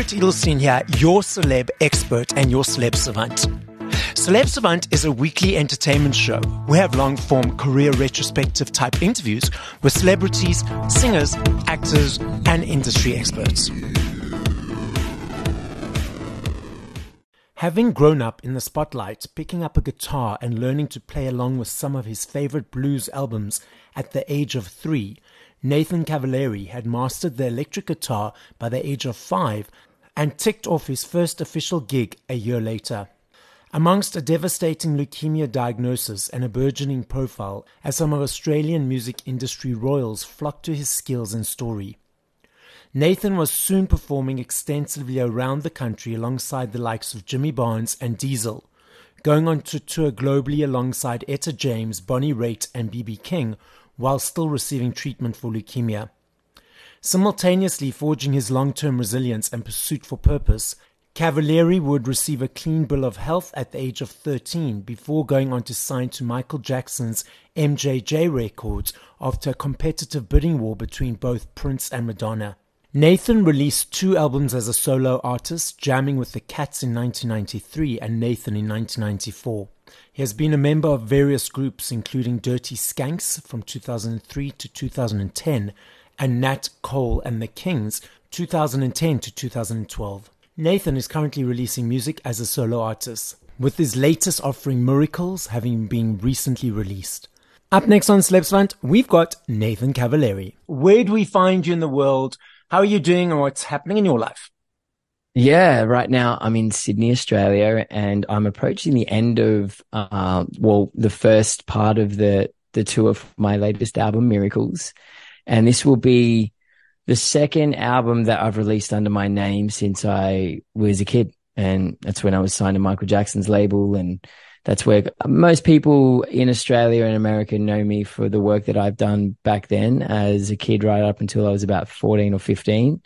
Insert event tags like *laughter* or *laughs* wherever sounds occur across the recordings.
Garrett Edelstein here, your celeb expert and your celeb savant. Celeb Savant is a weekly entertainment show. We have long form career retrospective type interviews with celebrities, singers, actors, and industry experts. Having grown up in the spotlight, picking up a guitar and learning to play along with some of his favorite blues albums at the age of three, Nathan Cavaleri had mastered the electric guitar by the age of five and ticked off his first official gig a year later. Amongst a devastating leukemia diagnosis and a burgeoning profile, as some of Australian music industry royals flocked to his skills and story. Nathan was soon performing extensively around the country alongside the likes of Jimmy Barnes and Diesel, going on to tour globally alongside Etta James, Bonnie Raitt, and BB King, while still receiving treatment for leukemia. Simultaneously forging his long term resilience and pursuit for purpose, Cavaleri would receive a clean bill of health at the age of 13 before going on to sign to Michael Jackson's MJJ Records after a competitive bidding war between both Prince and Madonna. Nathan released two albums as a solo artist, Jamming with the Cats in 1993 and Nathan in 1994. He has been a member of various groups including Dirty Skanks from 2003 to 2010 and Nat Cole and the Kings 2010 to 2012. Nathan is currently releasing music as a solo artist, with his latest offering Miracles having been recently released. Up next on Celeb Savant, we've got Nathan Cavaleri. Where do we find you in the world? How are you doing and what's happening in your life? Yeah, right now I'm in Sydney, Australia, and I'm approaching the end of, uh, well, the first part of the, the tour of my latest album, Miracles. And this will be the second album that I've released under my name since I was a kid. And that's when I was signed to Michael Jackson's label. And that's where most people in Australia and America know me for the work that I've done back then as a kid, right up until I was about 14 or 15.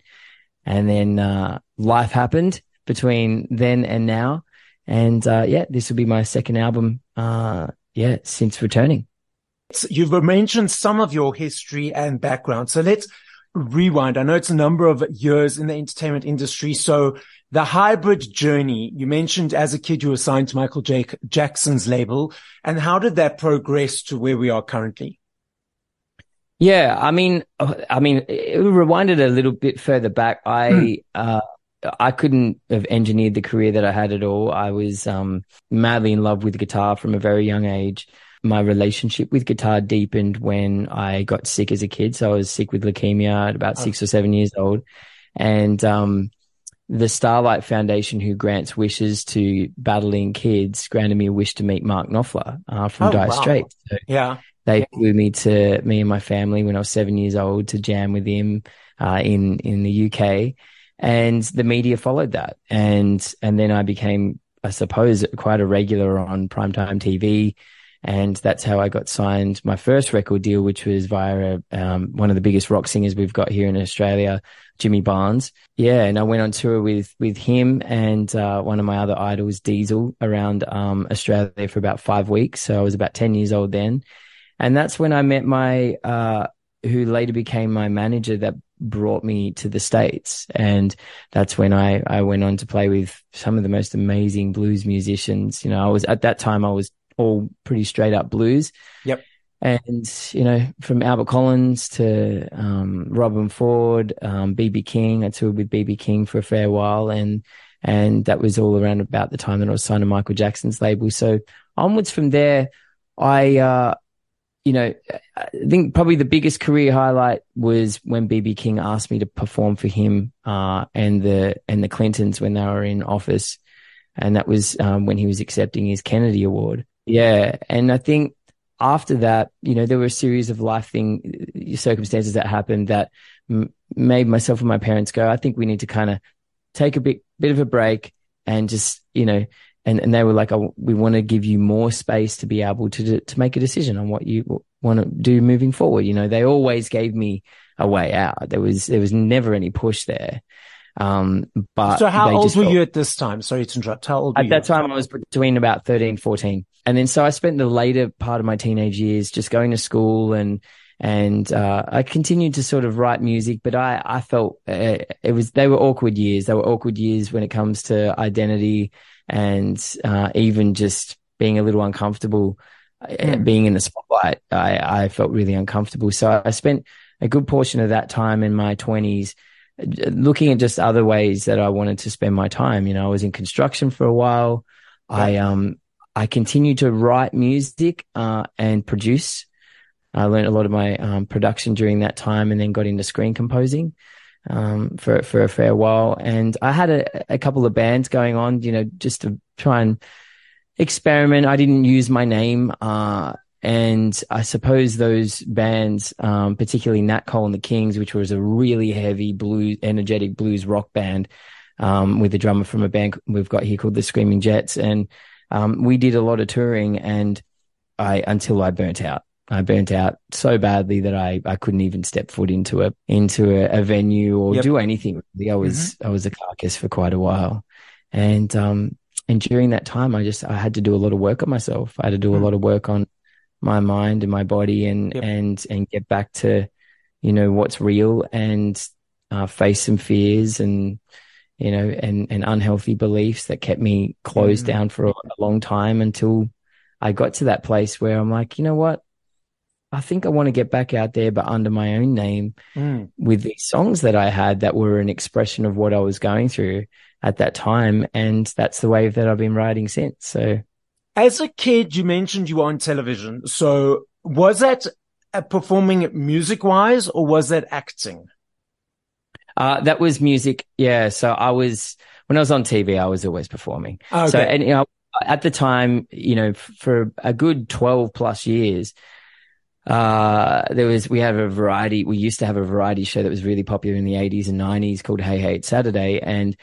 And then, uh, life happened between then and now. And, uh, yeah, this will be my second album, uh, yeah, since returning. You've mentioned some of your history and background. So let's rewind. I know it's a number of years in the entertainment industry. So the hybrid journey, you mentioned as a kid, you were signed to Michael J- Jackson's label. And how did that progress to where we are currently? Yeah. I mean, I mean, it rewinded a little bit further back. I, mm. uh, I couldn't have engineered the career that I had at all. I was um, madly in love with guitar from a very young age my relationship with guitar deepened when I got sick as a kid. So I was sick with leukemia at about six or seven years old. And, um, the Starlight Foundation, who grants wishes to battling kids, granted me a wish to meet Mark Knopfler uh, from oh, Dire wow. Straits. So yeah. They flew me to me and my family when I was seven years old to jam with him uh, in in the UK, and the media followed that, and and then I became, I suppose, quite a regular on primetime TV. And that's how I got signed my first record deal, which was via um, one of the biggest rock singers we've got here in Australia, Jimmy Barnes. Yeah, and I went on tour with with him and uh, one of my other idols, Diesel, around um, Australia for about five weeks. So I was about ten years old then, and that's when I met my uh, who later became my manager that brought me to the States. And that's when I, I went on to play with some of the most amazing blues musicians. You know, I was at that time, I was all pretty straight up blues. Yep. And, you know, from Albert Collins to um, Robben Ford, um, BB King, I toured with BB King for a fair while. And, and that was all around about the time that I was signed to Michael Jackson's label. So onwards from there, I, uh, you know, I think probably the biggest career highlight was when BB King asked me to perform for him, uh, and the, and the Clintons when they were in office. And that was, um, when he was accepting his Kennedy Award. Yeah. And I think after that, you know, there were a series of life thing circumstances that happened that m- made myself and my parents go, I think we need to kind of take a bit, bit of a break and just, you know, and, and they were like, oh, we want to give you more space to be able to, to make a decision on what you want to do moving forward. You know, they always gave me a way out. There was, there was never any push there. Um, but so how old were felt, you at this time? Sorry to interrupt. How old at that time? I was between about 13, 14. And then so I spent the later part of my teenage years just going to school and, and uh, I continued to sort of write music, but I I felt uh, it was they were awkward years. They were awkward years when it comes to identity and uh, even just being a little uncomfortable mm. being in the spotlight. I I felt really uncomfortable, so I spent a good portion of that time in my twenties looking at just other ways that I wanted to spend my time. You know, I was in construction for a while. Yeah. I um I continued to write music uh, and produce. I learned a lot of my um, production during that time, and then got into screen composing um, for for a fair while. And I had a, a couple of bands going on, you know, just to try and experiment. I didn't use my name. Uh, and I suppose those bands, um, particularly Nat Cole and the Kings, which was a really heavy blues, energetic blues rock band, um, with a drummer from a band we've got here called the Screaming Jets. And, um, we did a lot of touring and I, until I burnt out. I burnt out so badly that I, I couldn't even step foot into a, into a, a venue or yep. do anything. Really. I was, mm-hmm. I was a carcass for quite a while. And, um, and during that time, I just, I had to do a lot of work on myself. I had to do mm-hmm. a mm. lot of work on, my mind and my body and yep. and and get back to you know what's real and uh, face some fears and you know and and unhealthy beliefs that kept me closed mm. down for a, a long time until I got to that place where I'm like you know what I think I want to get back out there, but under my own name mm. with these songs that I had that were an expression of what I was going through at that time. And that's the wave that I've been riding since. So as a kid, you mentioned you were on television. So was that performing music wise or was that acting? Uh, that was music. Yeah. So I was, when I was on TV, I was always performing. Okay. So, and, you know, at the time, you know, for a good 12 plus years, uh, there was, we had a variety, we used to have a variety show that was really popular in the 80s and 90s called Hey Hey It's Saturday. And,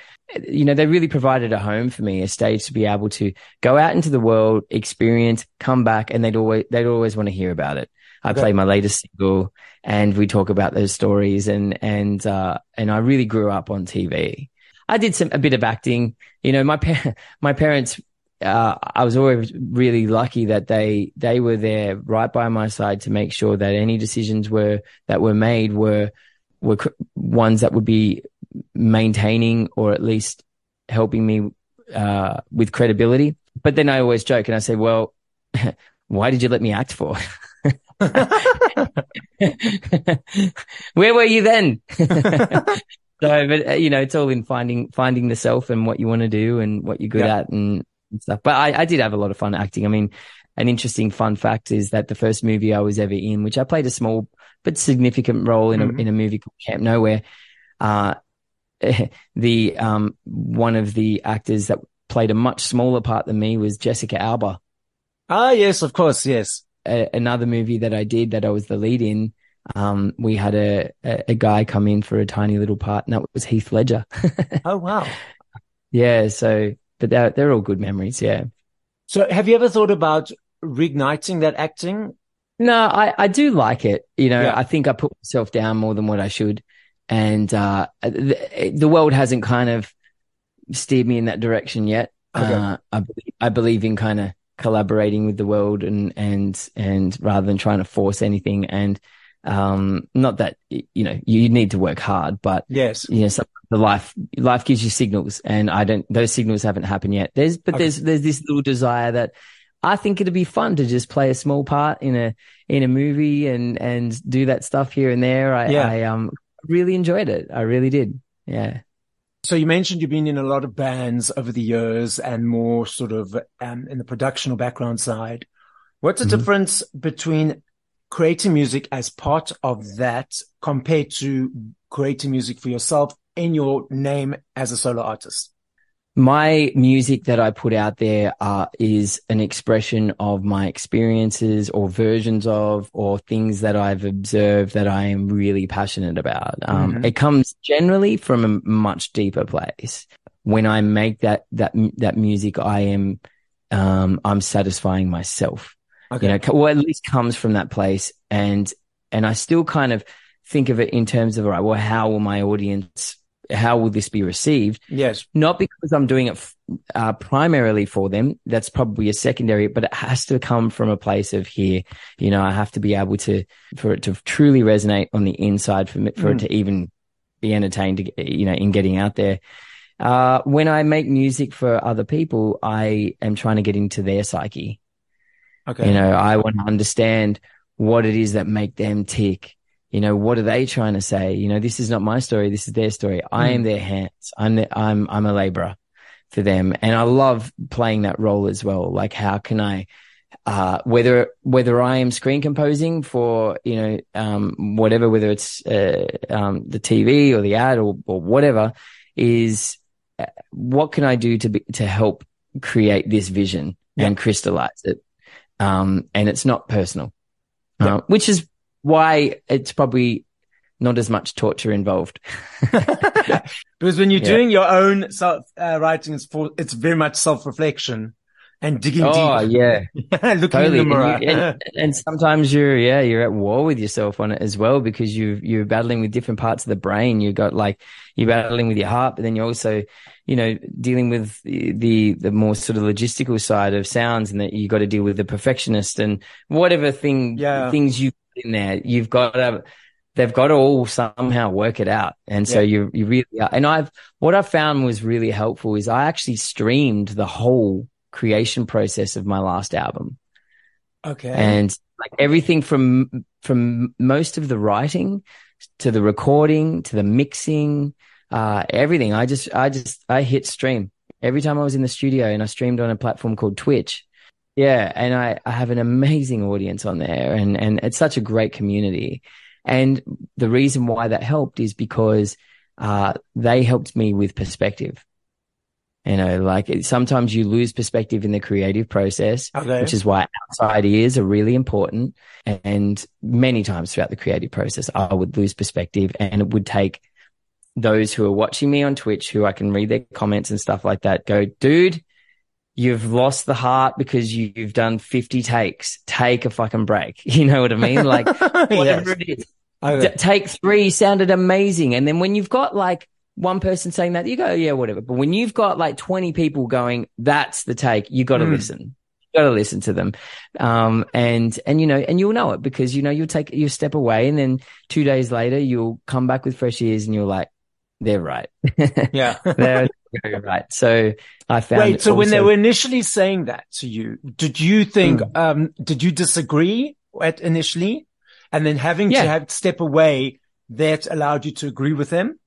you know, they really provided a home for me, a stage to be able to go out into the world, experience, come back, and they'd always, they'd always want to hear about it. I okay. play my latest single and we talk about those stories and, and, uh, and I really grew up on TV. I did some, a bit of acting. You know, my, pa- *laughs* my parents uh, I was always really lucky that they they were there right by my side to make sure that any decisions were that were made were were cr- ones that would be maintaining or at least helping me uh, with credibility. But then I always joke and I say, "Well, *laughs* why did you let me act for?" *laughs* *laughs* Where were you then? *laughs* so, but uh, you know, it's all in finding finding the self and what you want to do and what you're good at, and and stuff. But I, I did have a lot of fun acting. I mean, an interesting fun fact is that the first movie I was ever in, which I played a small but significant role in mm-hmm. a in a movie called Camp Nowhere, uh, *laughs* the um one of the actors that played a much smaller part than me was Jessica Alba. Ah, yes, of course, yes. A, another movie that I did that I was the lead in. Um, we had a, a, a guy come in for a tiny little part, and that was Heath Ledger. *laughs* oh wow! Yeah, so but they're, they're all good memories. Yeah. So have you ever thought about reigniting that acting? No, I, I do like it. You know, yeah. I think I put myself down more than what I should. And, uh, the, the world hasn't kind of steered me in that direction yet. Okay. Uh, I, I believe in kind of collaborating with the world and, and, and rather than trying to force anything. And, um, not that, you know, you need to work hard, but yes, you know, some, the life, life gives you signals and I don't, those signals haven't happened yet. There's, but okay. there's, there's this little desire that I think it'd be fun to just play a small part in a, in a movie and, and do that stuff here and there. I, yeah. I, um, really enjoyed it. I really did. Yeah. So you mentioned you've been in a lot of bands over the years and more sort of um, in the production or background side. What's the mm-hmm. difference between creating music as part of that compared to creating music for yourself in your name as a solo artist? My music that I put out there uh, is an expression of my experiences or versions of or things that I've observed that I am really passionate about. Um, mm-hmm. It comes generally from a much deeper place. When I make that that that music, I am um, I'm satisfying myself. Okay. You know, well, at least comes from that place. And, and I still kind of think of it in terms of, all right, well, how will my audience how will this be received? Yes. Not because I'm doing it uh, primarily for them. That's probably a secondary, but it has to come from a place of here. You know, I have to be able to, for it to truly resonate on the inside for, for mm. it to even be entertained, to, you know, in getting out there. Uh, when I make music for other people, I am trying to get into their psyche. Okay. You know, I want to understand what it is that make them tick. You know, what are they trying to say? You know, this is not my story. This is their story. Mm. I am hmm. their hands. I'm the, I'm, I'm a laborer for them. And I love playing that role as well. Like, how can I, uh, whether, whether I am screen composing for, you know, um, whatever, whether it's, uh, um, the TV or the ad or, or whatever is what can I do to be, to help create this vision yeah. and crystallize it? Um, and it's not personal, yeah. uh, which is why it's probably not as much torture involved. *laughs* because when you're yeah. doing your own self uh, writing, it's for, it's very much self reflection and digging oh, deep. yeah. *laughs* Looking totally. in the mirror. And, and, and, sometimes you're, yeah, you're at war with yourself on it as well because you you're battling with different parts of the brain. You got like, you're battling with your heart, but then you're also, you know, dealing with the, the, the more sort of logistical side of sounds and that you got to deal with the perfectionist and whatever thing, yeah. things you in there, you've got to, they've got to all somehow work it out. And so yeah. you, you really are. And I've, what I found was really helpful is I actually streamed the whole creation process of my last album. Okay. And like everything from, from most of the writing to the recording to the mixing, uh, everything. I just, I just, I hit stream every time I was in the studio and I streamed on a platform called Twitch. Yeah. And I, I have an amazing audience on there and, and it's such a great community. And the reason why that helped is because, uh, they helped me with perspective. You know, like sometimes you lose perspective in the creative process, okay. which is why outside ears are really important. And many times throughout the creative process, I would lose perspective and it would take those who are watching me on Twitch, who I can read their comments and stuff like that, go, dude, you've lost the heart because you've done 50 takes. Take a fucking break. *laughs* You know what I mean? Like *laughs* whatever yes. it is. D- take three sounded amazing. And then when you've got like one person saying that, you go, yeah, whatever. But when you've got like 20 people going, that's the take, you got to mm. listen. You got to listen to them. Um, and, and, you know, and you'll know it because, you know, you'll take, you step away and then two days later, you'll come back with fresh ears and you're like, they're right. *laughs* Yeah. they're right. So I found. Wait, so also- when they were initially saying that to you, did you think, mm. um, did you disagree at initially? And then having yeah. to have step away that allowed you to agree with them?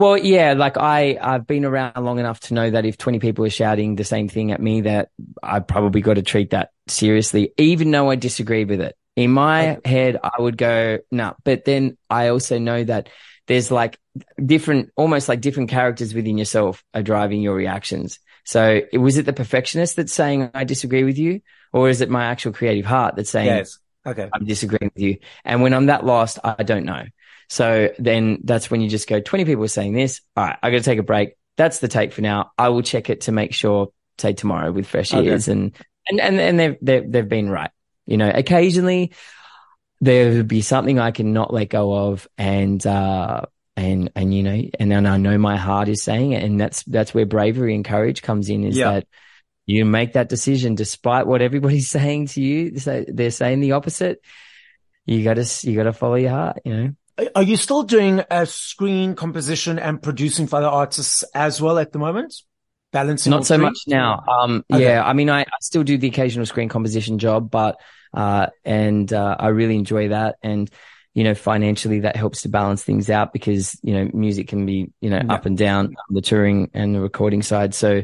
Well, yeah, like I, I've been around long enough to know that if 20 people are shouting the same thing at me, that I probably got to treat that seriously, even though I disagreed with it. In my okay. head, I would go, no, nah. but then I also know that there's like different, almost like different characters within yourself are driving your reactions. So was it the perfectionist that's saying, I disagree with you? Or is it my actual creative heart that's saying, yes. okay, I'm disagreeing with you? And when I'm that lost, I don't know. So then that's when you just go, 20 people are saying this. All right, I got to take a break. That's the take for now. I will check it to make sure, say tomorrow with fresh okay. ears and, and, and, and they've, they've, they've been right. You know, occasionally there would be something I can not let go of and, uh, and, and, you know, and then I know my heart is saying it. And that's, that's where bravery and courage comes in is yeah. that you make that decision despite what everybody's *laughs* saying to you. So they're saying the opposite. You gotta, you gotta follow your heart, you know? Are you still doing a screen composition and producing for other artists as well at the moment? Balancing not so three? much now. Um, okay. yeah, I mean, I, I, still do the occasional screen composition job, but uh, and uh, I really enjoy that. And you know, financially, that helps to balance things out because you know, music can be you know yeah. up and down the touring and the recording side. So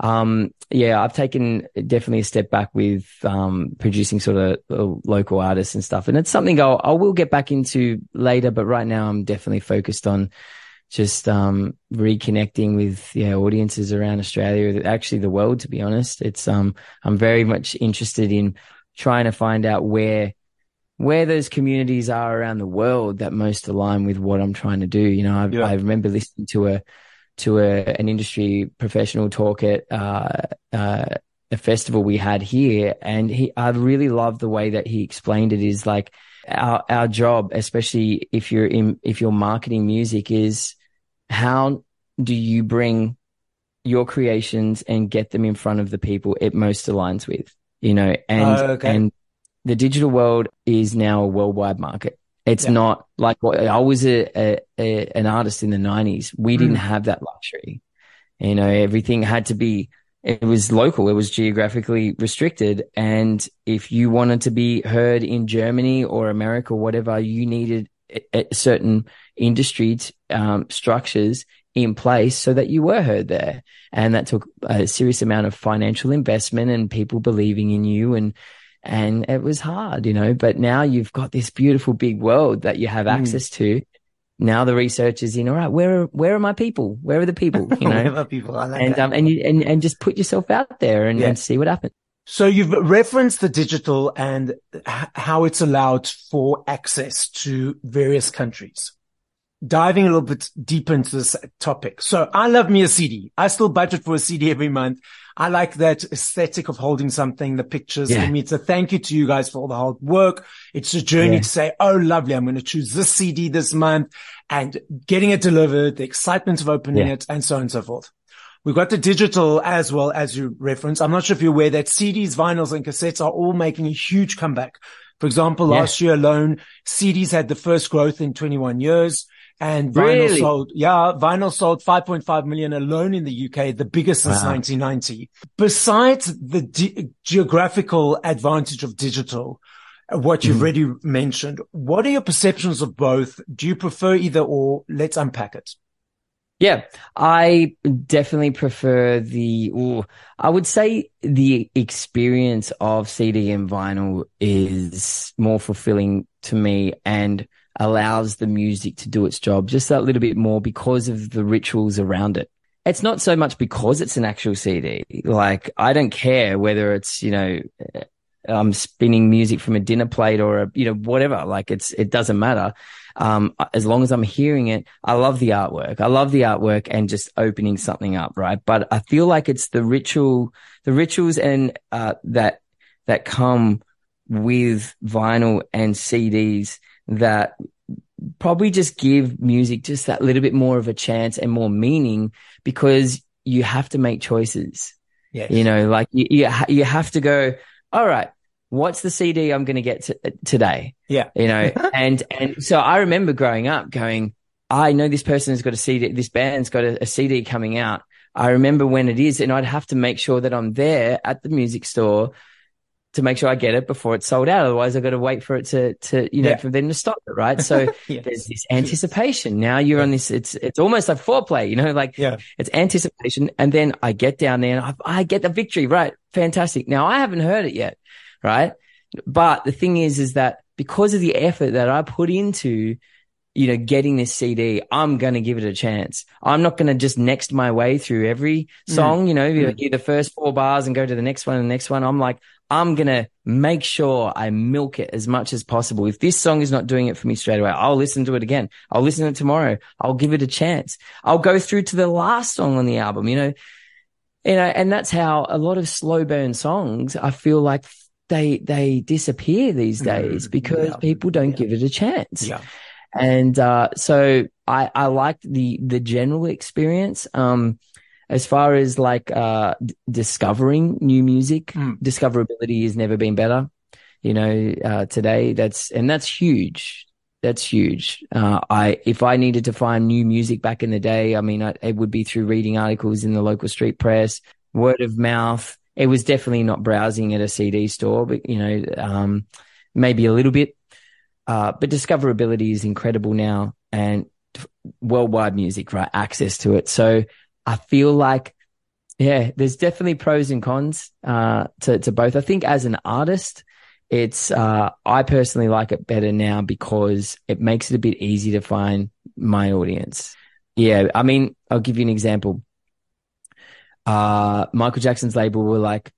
um, yeah, I've taken definitely a step back with, um, producing sort of uh, local artists and stuff. And it's something I'll, I will get back into later, but right now I'm definitely focused on just, um, reconnecting with, yeah, audiences around Australia, actually the world, to be honest. It's, um, I'm very much interested in trying to find out where, where those communities are around the world that most align with what I'm trying to do. You know, I, yeah. I remember listening to a, to a, an industry professional talk at uh, uh, a festival we had here, and he I really loved the way that he explained it. Is like our our job, especially if you're in if you're marketing music, is how do you bring your creations and get them in front of the people it most aligns with? You know, and Oh, okay. and the digital world is now a worldwide market. It's Yeah. not like I was a, a, a an artist in the nineties. We didn't Mm. have that luxury. You know, everything had to be it was local, it was geographically restricted. And if you wanted to be heard in Germany or America or whatever, you needed a certain industry um, structures in place so that you were heard there. And that took a serious amount of financial investment and people believing in you and and it was hard, you know, but now you've got this beautiful big world that you have Mm. access to. Now the research is in, all right, where are, where are my people? Where are the people? *laughs* You know, Whatever people, I like and, um, and you, and, and just put yourself out there and, Yeah. and see what happens. So you've referenced the digital and h- how it's allowed for access to various countries. Diving a little bit deeper into this topic. So I love me a CD. I still budget for a CD every month. I like that aesthetic of holding something, the pictures. Yeah. For me, it's a thank you to you guys for all the hard work. It's a journey Yeah. to say, Oh, lovely. I'm going to choose this CD this month and getting it delivered, the excitement of opening Yeah. it and so on and so forth. We've got the digital as well as you reference. I'm not sure if you're aware that CDs, vinyls and cassettes are all making a huge comeback. For example, last year alone, CDs had the first growth in 21 years and vinyl Really? sold, yeah, vinyl sold 5.5 million alone in the UK, the biggest since Wow. 1990. Besides the ge- geographical advantage of digital, uh, what you've Mhm. already mentioned, what are your perceptions of both? Do you prefer either or? Let's unpack it. Yeah, I definitely prefer the, ooh, I would say the experience of CD and vinyl is more fulfilling to me and allows the music to do its job just that little bit more because of the rituals around it. It's not so much because it's an actual CD. Like, I don't care whether it's, you know, I'm spinning music from a dinner plate or a, you know, whatever. Like, it's, it doesn't matter um, as long as I'm hearing it, I love the artwork. I love the artwork and just opening something up, right? But I feel like it's the ritual, the rituals and, uh, that, that come with vinyl and CDs that probably just give music just that little bit more of a chance and more meaning because you have to make choices. Yes. You know, like you, you, ha- you have to go, all right, what's the CD I'm going to get to, today? Yeah. You know, *laughs* and, and so I remember growing up going, I know this person has got a CD, this band's got a, a CD coming out. I remember when it is, and I'd have to make sure that I'm there at the music store to make sure I get it before it's sold out. Otherwise, I've got to wait for it to, to, you know, Yeah. for them to stop it. Right. So *laughs* Yes. there's this anticipation. Now you're on this, it's, it's almost like foreplay, you know, like Yeah. it's anticipation. And then I get down there and I, I get the victory. Right. Fantastic. Now I haven't heard it yet. Right. But the thing is, is that because of the effort that I put into, you know, getting this CD, I'm going to give it a chance. I'm not going to just next my way through every song, you know, you Mm. hear the first four bars and go to the next one and the next one. I'm like, I'm going to make sure I milk it as much as possible. If this song is not doing it for me straight away, I'll listen to it again. I'll listen to it tomorrow. I'll give it a chance. I'll go through to the last song on the album, you know, you know, and that's how a lot of slow burn songs, I feel like they, they disappear these days Mm, because yeah, people don't yeah. give it a chance. Yeah. And, uh, so I, I liked the, the general experience. Um, as far as like, uh, d- discovering new music, Mm. discoverability has never been better. You know, uh, today that's, and that's huge. That's huge. Uh, I, if I needed to find new music back in the day, I mean, I, it would be through reading articles in the local street press, word of mouth. It was definitely not browsing at a CD store, but you know, um, maybe a little bit. Uh, but discoverability is incredible now and worldwide music, right? Access to it. So I feel like, yeah, there's definitely pros and cons, uh, to, to both. I think as an artist, it's, uh, I personally like it better now because it makes it a bit easier to find my audience. Yeah. I mean, I'll give you an example. Uh, Michael Jackson's label were like,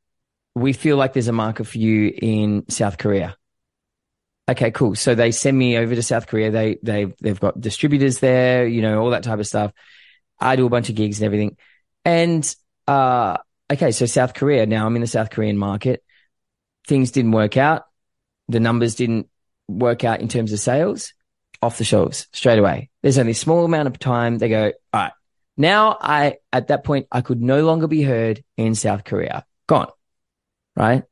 we feel like there's a market for you in South Korea. Okay, cool. So they send me over to South Korea. They they they've got distributors there, you know, all that type of stuff. I do a bunch of gigs and everything. And uh okay, so South Korea, now I'm in the South Korean market. Things didn't work out. The numbers didn't work out in terms of sales. off the shelves straight away. There's only a small amount of time. They go, all right. Now I, at that point, I could no longer be heard in South Korea. Gone. Right.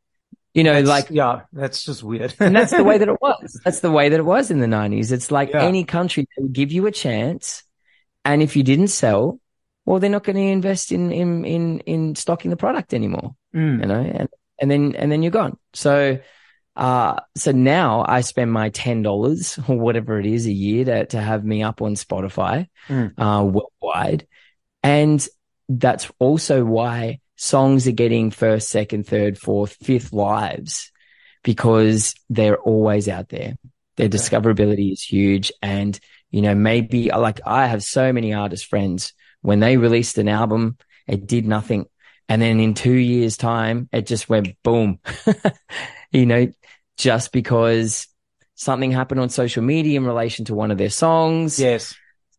You know, That's- like, yeah, that's just weird. and that's the way that it *laughs* was. That's the way that it was in the nineties. It's like Yeah. any country they would give you a chance. And if you didn't sell, well, they're not going to invest in, in, in, in stocking the product anymore Mm. you know, and, and then, and then you're gone. So, uh, so now I spend my $10 *laughs* or whatever it is a year to, to have me up on Spotify, Mm. uh, worldwide. And that's also why songs are getting first, second, third, fourth, fifth lives because they're always out there. Their Okay. discoverability is huge. And, you know, maybe like I have so many artist friends when they released an album, it did nothing. And then in two years time, it just went boom, *laughs* you know, just because something happened on social media in relation to one of their songs. Yes.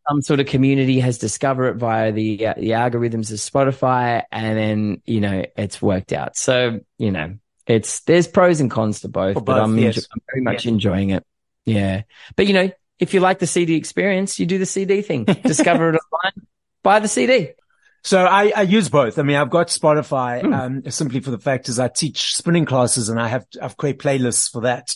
Some sort of community has discovered it via the, uh, the algorithms of Spotify. And then, you know, it's worked out. So, you know, it's, there's pros and cons to both, For but I'm, yes. enjo- I'm very much Yes. enjoying it. Yeah. But you know, if you like the CD experience, you do the CD thing, *laughs* discover it online, buy the CD. So I, I use both. I mean, I've got Spotify, Mm. um, simply for the fact is I teach spinning classes and I have, I've create playlists for that.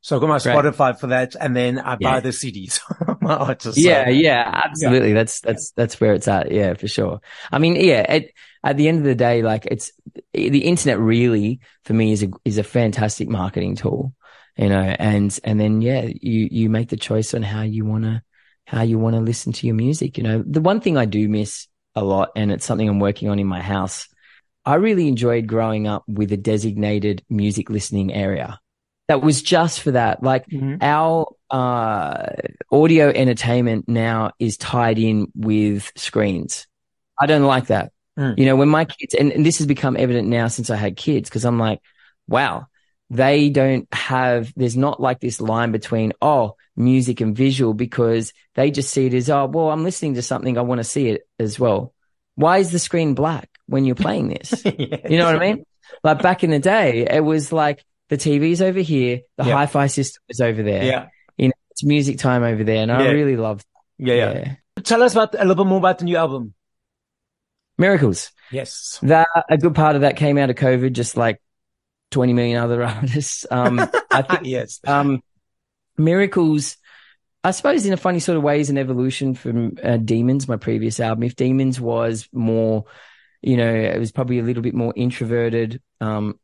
So I've got my Great. Spotify for that and then I buy Yeah. the CDs. *laughs* my. Yeah, So- yeah, absolutely. That's that's that's where it's at. Yeah, for sure. I mean, yeah, at at the end of the day, like it's the internet really for me is a is a fantastic marketing tool, you know, and and then yeah, you you make the choice on how you want to how you want to listen to your music, you know. The one thing I do miss a lot and it's something I'm working on in my house. I really enjoyed growing up with a designated music listening area. That was just for that. Like Mhm. our uh, audio entertainment now is tied in with screens. I don't like that. Mm. You know, when my kids, and, and this has become evident now since I had kids, because I'm like, wow, they don't have, there's not like this line between, oh, music and visual, because they just see it as, oh, well, I'm listening to something. I want to see it as well. Why is the screen black when you're playing this? *laughs* You know what I mean? Like back in the day, it was like the TV's over here, the Yeah. hi-fi system is over there. Yeah. You know, it's music time over there, and I really love. Yeah. Yeah. Tell us about a little bit more about the new album. Miracles. Yes. That a good part of that came out of COVID, just like twenty million other *laughs* artists. Um, I *laughs* think yes. um, Miracles. I suppose in a funny sort of way is an evolution from uh, Demons, my previous album. If Demons was more, you know, it was probably a little bit more introverted, um,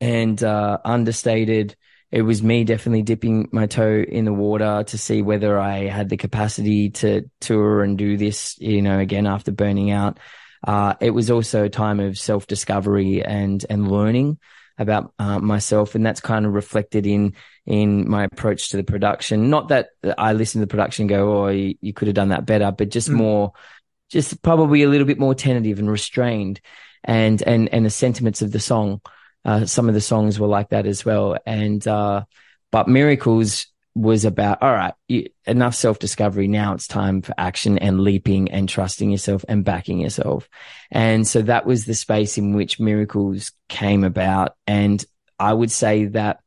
and, uh, understated. It was me definitely dipping my toe in the water to see whether I had the capacity to tour and do this, you know, again after burning out. Uh, it was also a time of self discovery and, and learning about uh, myself. And that's kind of reflected in, in my approach to the production. Not that I listen to the production and go, Oh, you, you could have done that better, but just Mm. more, just probably a little bit more tentative and restrained and, and, and the sentiments of the song. Uh, some of the songs were like that as well. And, uh, but Miracles was about, all right, enough self discovery. Now it's time for action and leaping and trusting yourself and backing yourself. And so that was the space in which Miracles came about. And I would say that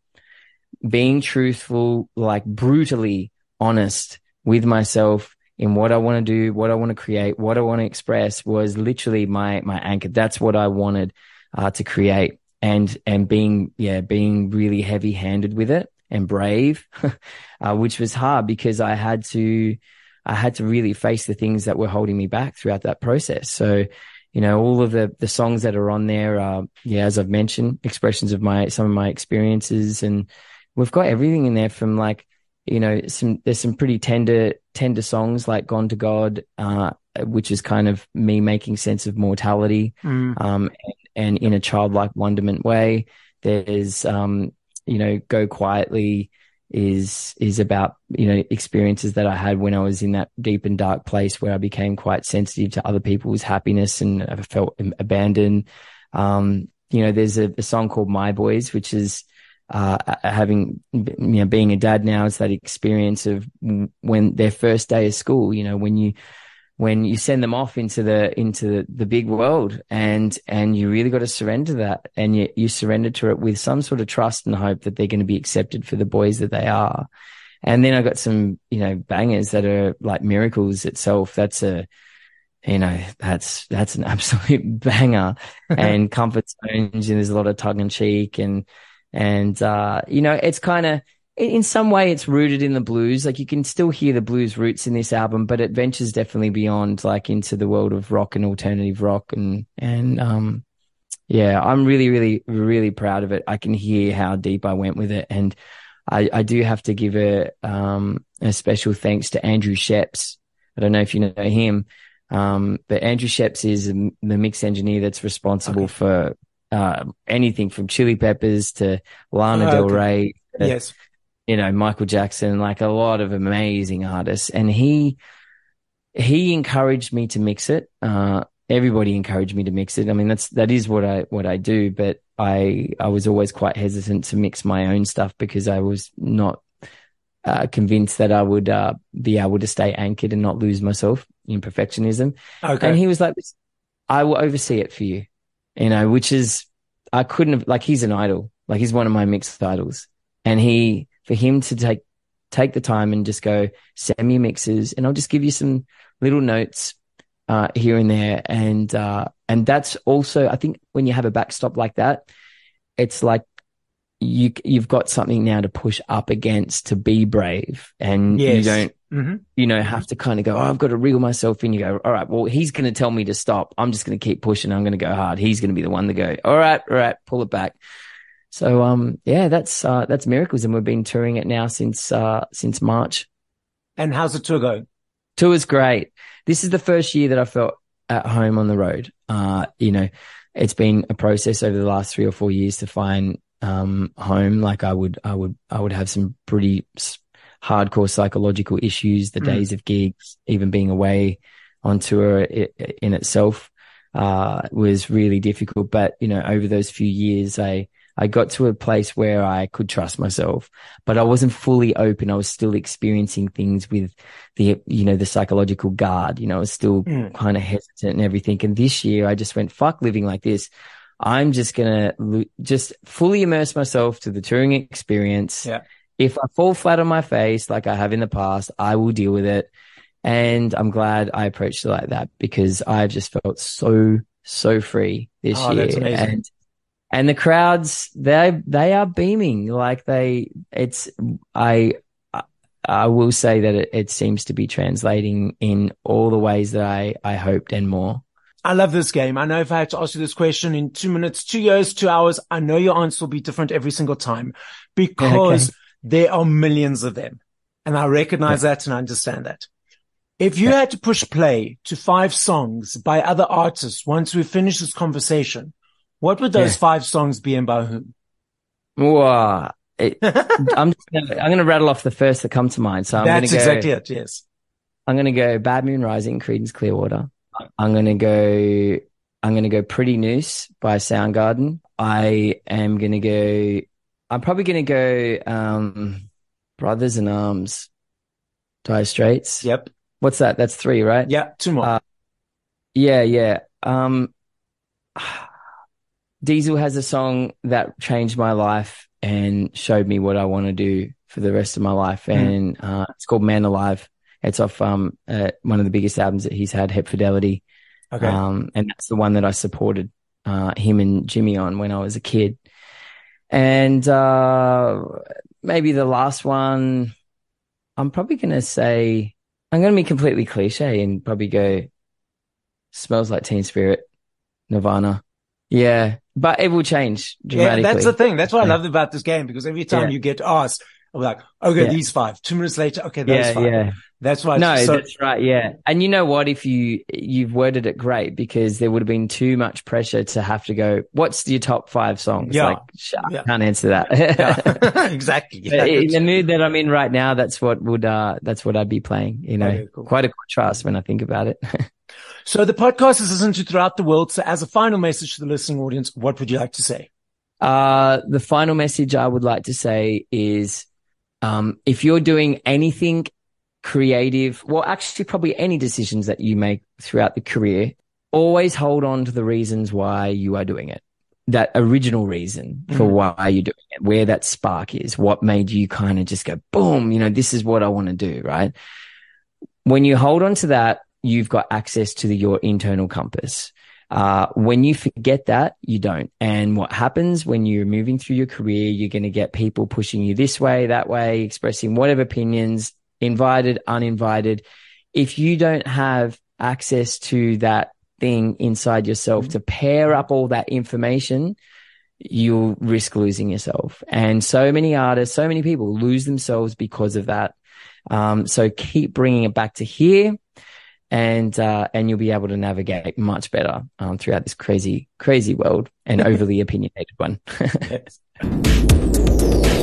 being truthful, like brutally honest with myself in what I want to do, what I want to create, what I want to express was literally my, my anchor. That's what I wanted, uh, to create and, and being, yeah, being really heavy handed with it and brave, *laughs* uh, which was hard because I had to, I had to really face the things that were holding me back throughout that process. So, you know, all of the, the songs that are on there are, yeah, as I've mentioned, expressions of my, some of my experiences. And we've got everything in there from like, you know, some, there's some pretty tender, tender songs like Gone to God, uh, which is kind of me making sense of mortality, Mm. um, and, and in a childlike wonderment way. There's, um, you know, Go Quietly is, is about, you know, experiences that I had when I was in that deep and dark place where I became quite sensitive to other people's happiness and I felt abandoned. Um, you know, there's a, a song called My Boys, which is, uh, having, you know, being a dad now, is that experience of when their first day of school, you know, when you, when you send them off into the into the big world and and you really got to surrender to that and you you surrender to it with some sort of trust and hope that they're going to be accepted for the boys that they are And then I got some, you know, bangers that are like miracles itself. That's a, you know, that's, that's an *laughs* absolute banger *laughs* and comfort zones. And there's a lot of tongue in cheek and, and, uh, you know, it's kind of, in some way it's rooted in the blues. Like you can still hear the blues roots in this album, but it ventures definitely beyond like into the world of rock and alternative rock and, and, um, yeah, I'm really, really, really proud of it. I can hear how deep I went with it. And I, I do have to give a, um, a special thanks to Andrew Scheps I don't know if you know him. Um, but Andrew Scheps is the mix engineer that's responsible okay. for, uh, anything from Chili Peppers to Lana oh, Del Rey. Yes you know, Michael Jackson, like a lot of amazing artists. And he, he encouraged me to mix it. Uh, everybody encouraged me to mix it. I mean, that's, that is what I, what I do, but I, I was always quite hesitant to mix my own stuff because I was not, uh, convinced that I would, uh, be able to stay anchored and not lose myself in perfectionism. Okay. And he was like, I will oversee it for you, you know, which is, I couldn't have, like, he's an idol. Like, he's one of my mixed idols. And he, for him to take take the time and just go send me mixes and I'll just give you some little notes uh, here and there. And uh, and that's also I think when you have a backstop like that it's like you you've got something now to push up against to be brave. And yes. you don't mm-hmm. you know have to kind of go oh, I've got to reel myself in. You go all right well he's going to tell me to stop. I'm just going to keep pushing. I'm going to go hard. He's going to be the one to go all right all right pull it back so um, yeah, that's uh, that's miracles, and we've been touring it now since uh, since March. And how's the tour going? Tour's great. This is the first year that I felt at home on the road. Uh, you know, it's been a process over the last three or four years to find um, home. Like I would, I would, I would have some pretty hardcore psychological issues. The mm. days of gigs, even being away on tour it, in itself, uh, was really difficult. But you know, over those few years, I I got to a place where I could trust myself, but I wasn't fully open. I was still experiencing things with the, you know, the psychological guard, you know, I was still mm. kind of hesitant and everything. And this year I just went, fuck living like this. I'm just going to just fully immerse myself to the touring experience. Yeah. If I fall flat on my face, like I have in the past, I will deal with it. And I'm glad I approached it like that because I've just felt so, so free this oh, year. And and the crowds they they are beaming like they it's i i will say that it, it seems to be translating in all the ways that i i hoped and more I love this game. I know if I had to ask you this question in two minutes, two years, two hours, I know your answer will be different every single time because okay. there are millions of them. And I recognize yeah. that and I understand that. If you yeah. had to push play to five songs by other artists once we finish this conversation, what would those yeah. five songs be and by whom? Wow. It, *laughs* I'm gonna, I'm going to rattle off the first that come to mind. So I'm That's gonna go, exactly it. Yes. I'm going to go Bad Moon Rising, Creedence Clearwater. I'm going to go, I'm going to go Pretty Noose by Soundgarden. I am going to go, I'm probably going to go, um, Brothers in Arms, Dire Straits. Yep. What's that? That's three, right? Yeah. Two more. Uh, yeah. Yeah. Um, Diesel has a song that changed my life and showed me what I want to do for the rest of my life. Mm. And uh, it's called Man Alive. It's off um, uh, one of the biggest albums that he's had, Hep Fidelity. Okay. Um, and that's the one that I supported uh, him and Jimmy on when I was a kid. And uh, maybe the last one, I'm probably going to say, I'm going to be completely cliche and probably go, smells like Teen Spirit, Nirvana. Yeah, but it will change dramatically. Yeah, that's the thing. That's what I love about this game because every time yeah. you get asked, I'm like, okay, yeah. these five. Two minutes later, okay, those yeah, five. Yeah. That's why. No, so- that's right. Yeah, and you know what? If you you've worded it great because there would have been too much pressure to have to go. What's your top five songs? Yeah, like. I can't answer that. *laughs* *laughs* exactly. In the mood that I'm in right now, that's what would uh that's what I'd be playing. You know, okay, cool. quite a contrast when I think about it. *laughs* So the podcast is listened to throughout the world. So as a final message to the listening audience, what would you like to say? Uh, the final message I would like to say is, um, if you're doing anything creative, well, actually probably any decisions that you make throughout the career, always hold on to the reasons why you are doing it. that original reason for mm. why you're doing it, where that spark is, what made you kind of just go, boom, you know, this is what I want to do, right? When you hold on to that, you've got access to the, your internal compass. Uh, when you forget that, you don't. And what happens when you're moving through your career, you're going to get people pushing you this way, that way, expressing whatever opinions, invited, uninvited. If you don't have access to that thing inside yourself mm-hmm. to pair up all that information, you'll risk losing yourself. And so many artists, so many people lose themselves because of that. Um, so keep bringing it back to here and, uh, and you'll be able to navigate much better, um, throughout this crazy, crazy world and *laughs* overly opinionated one. *laughs*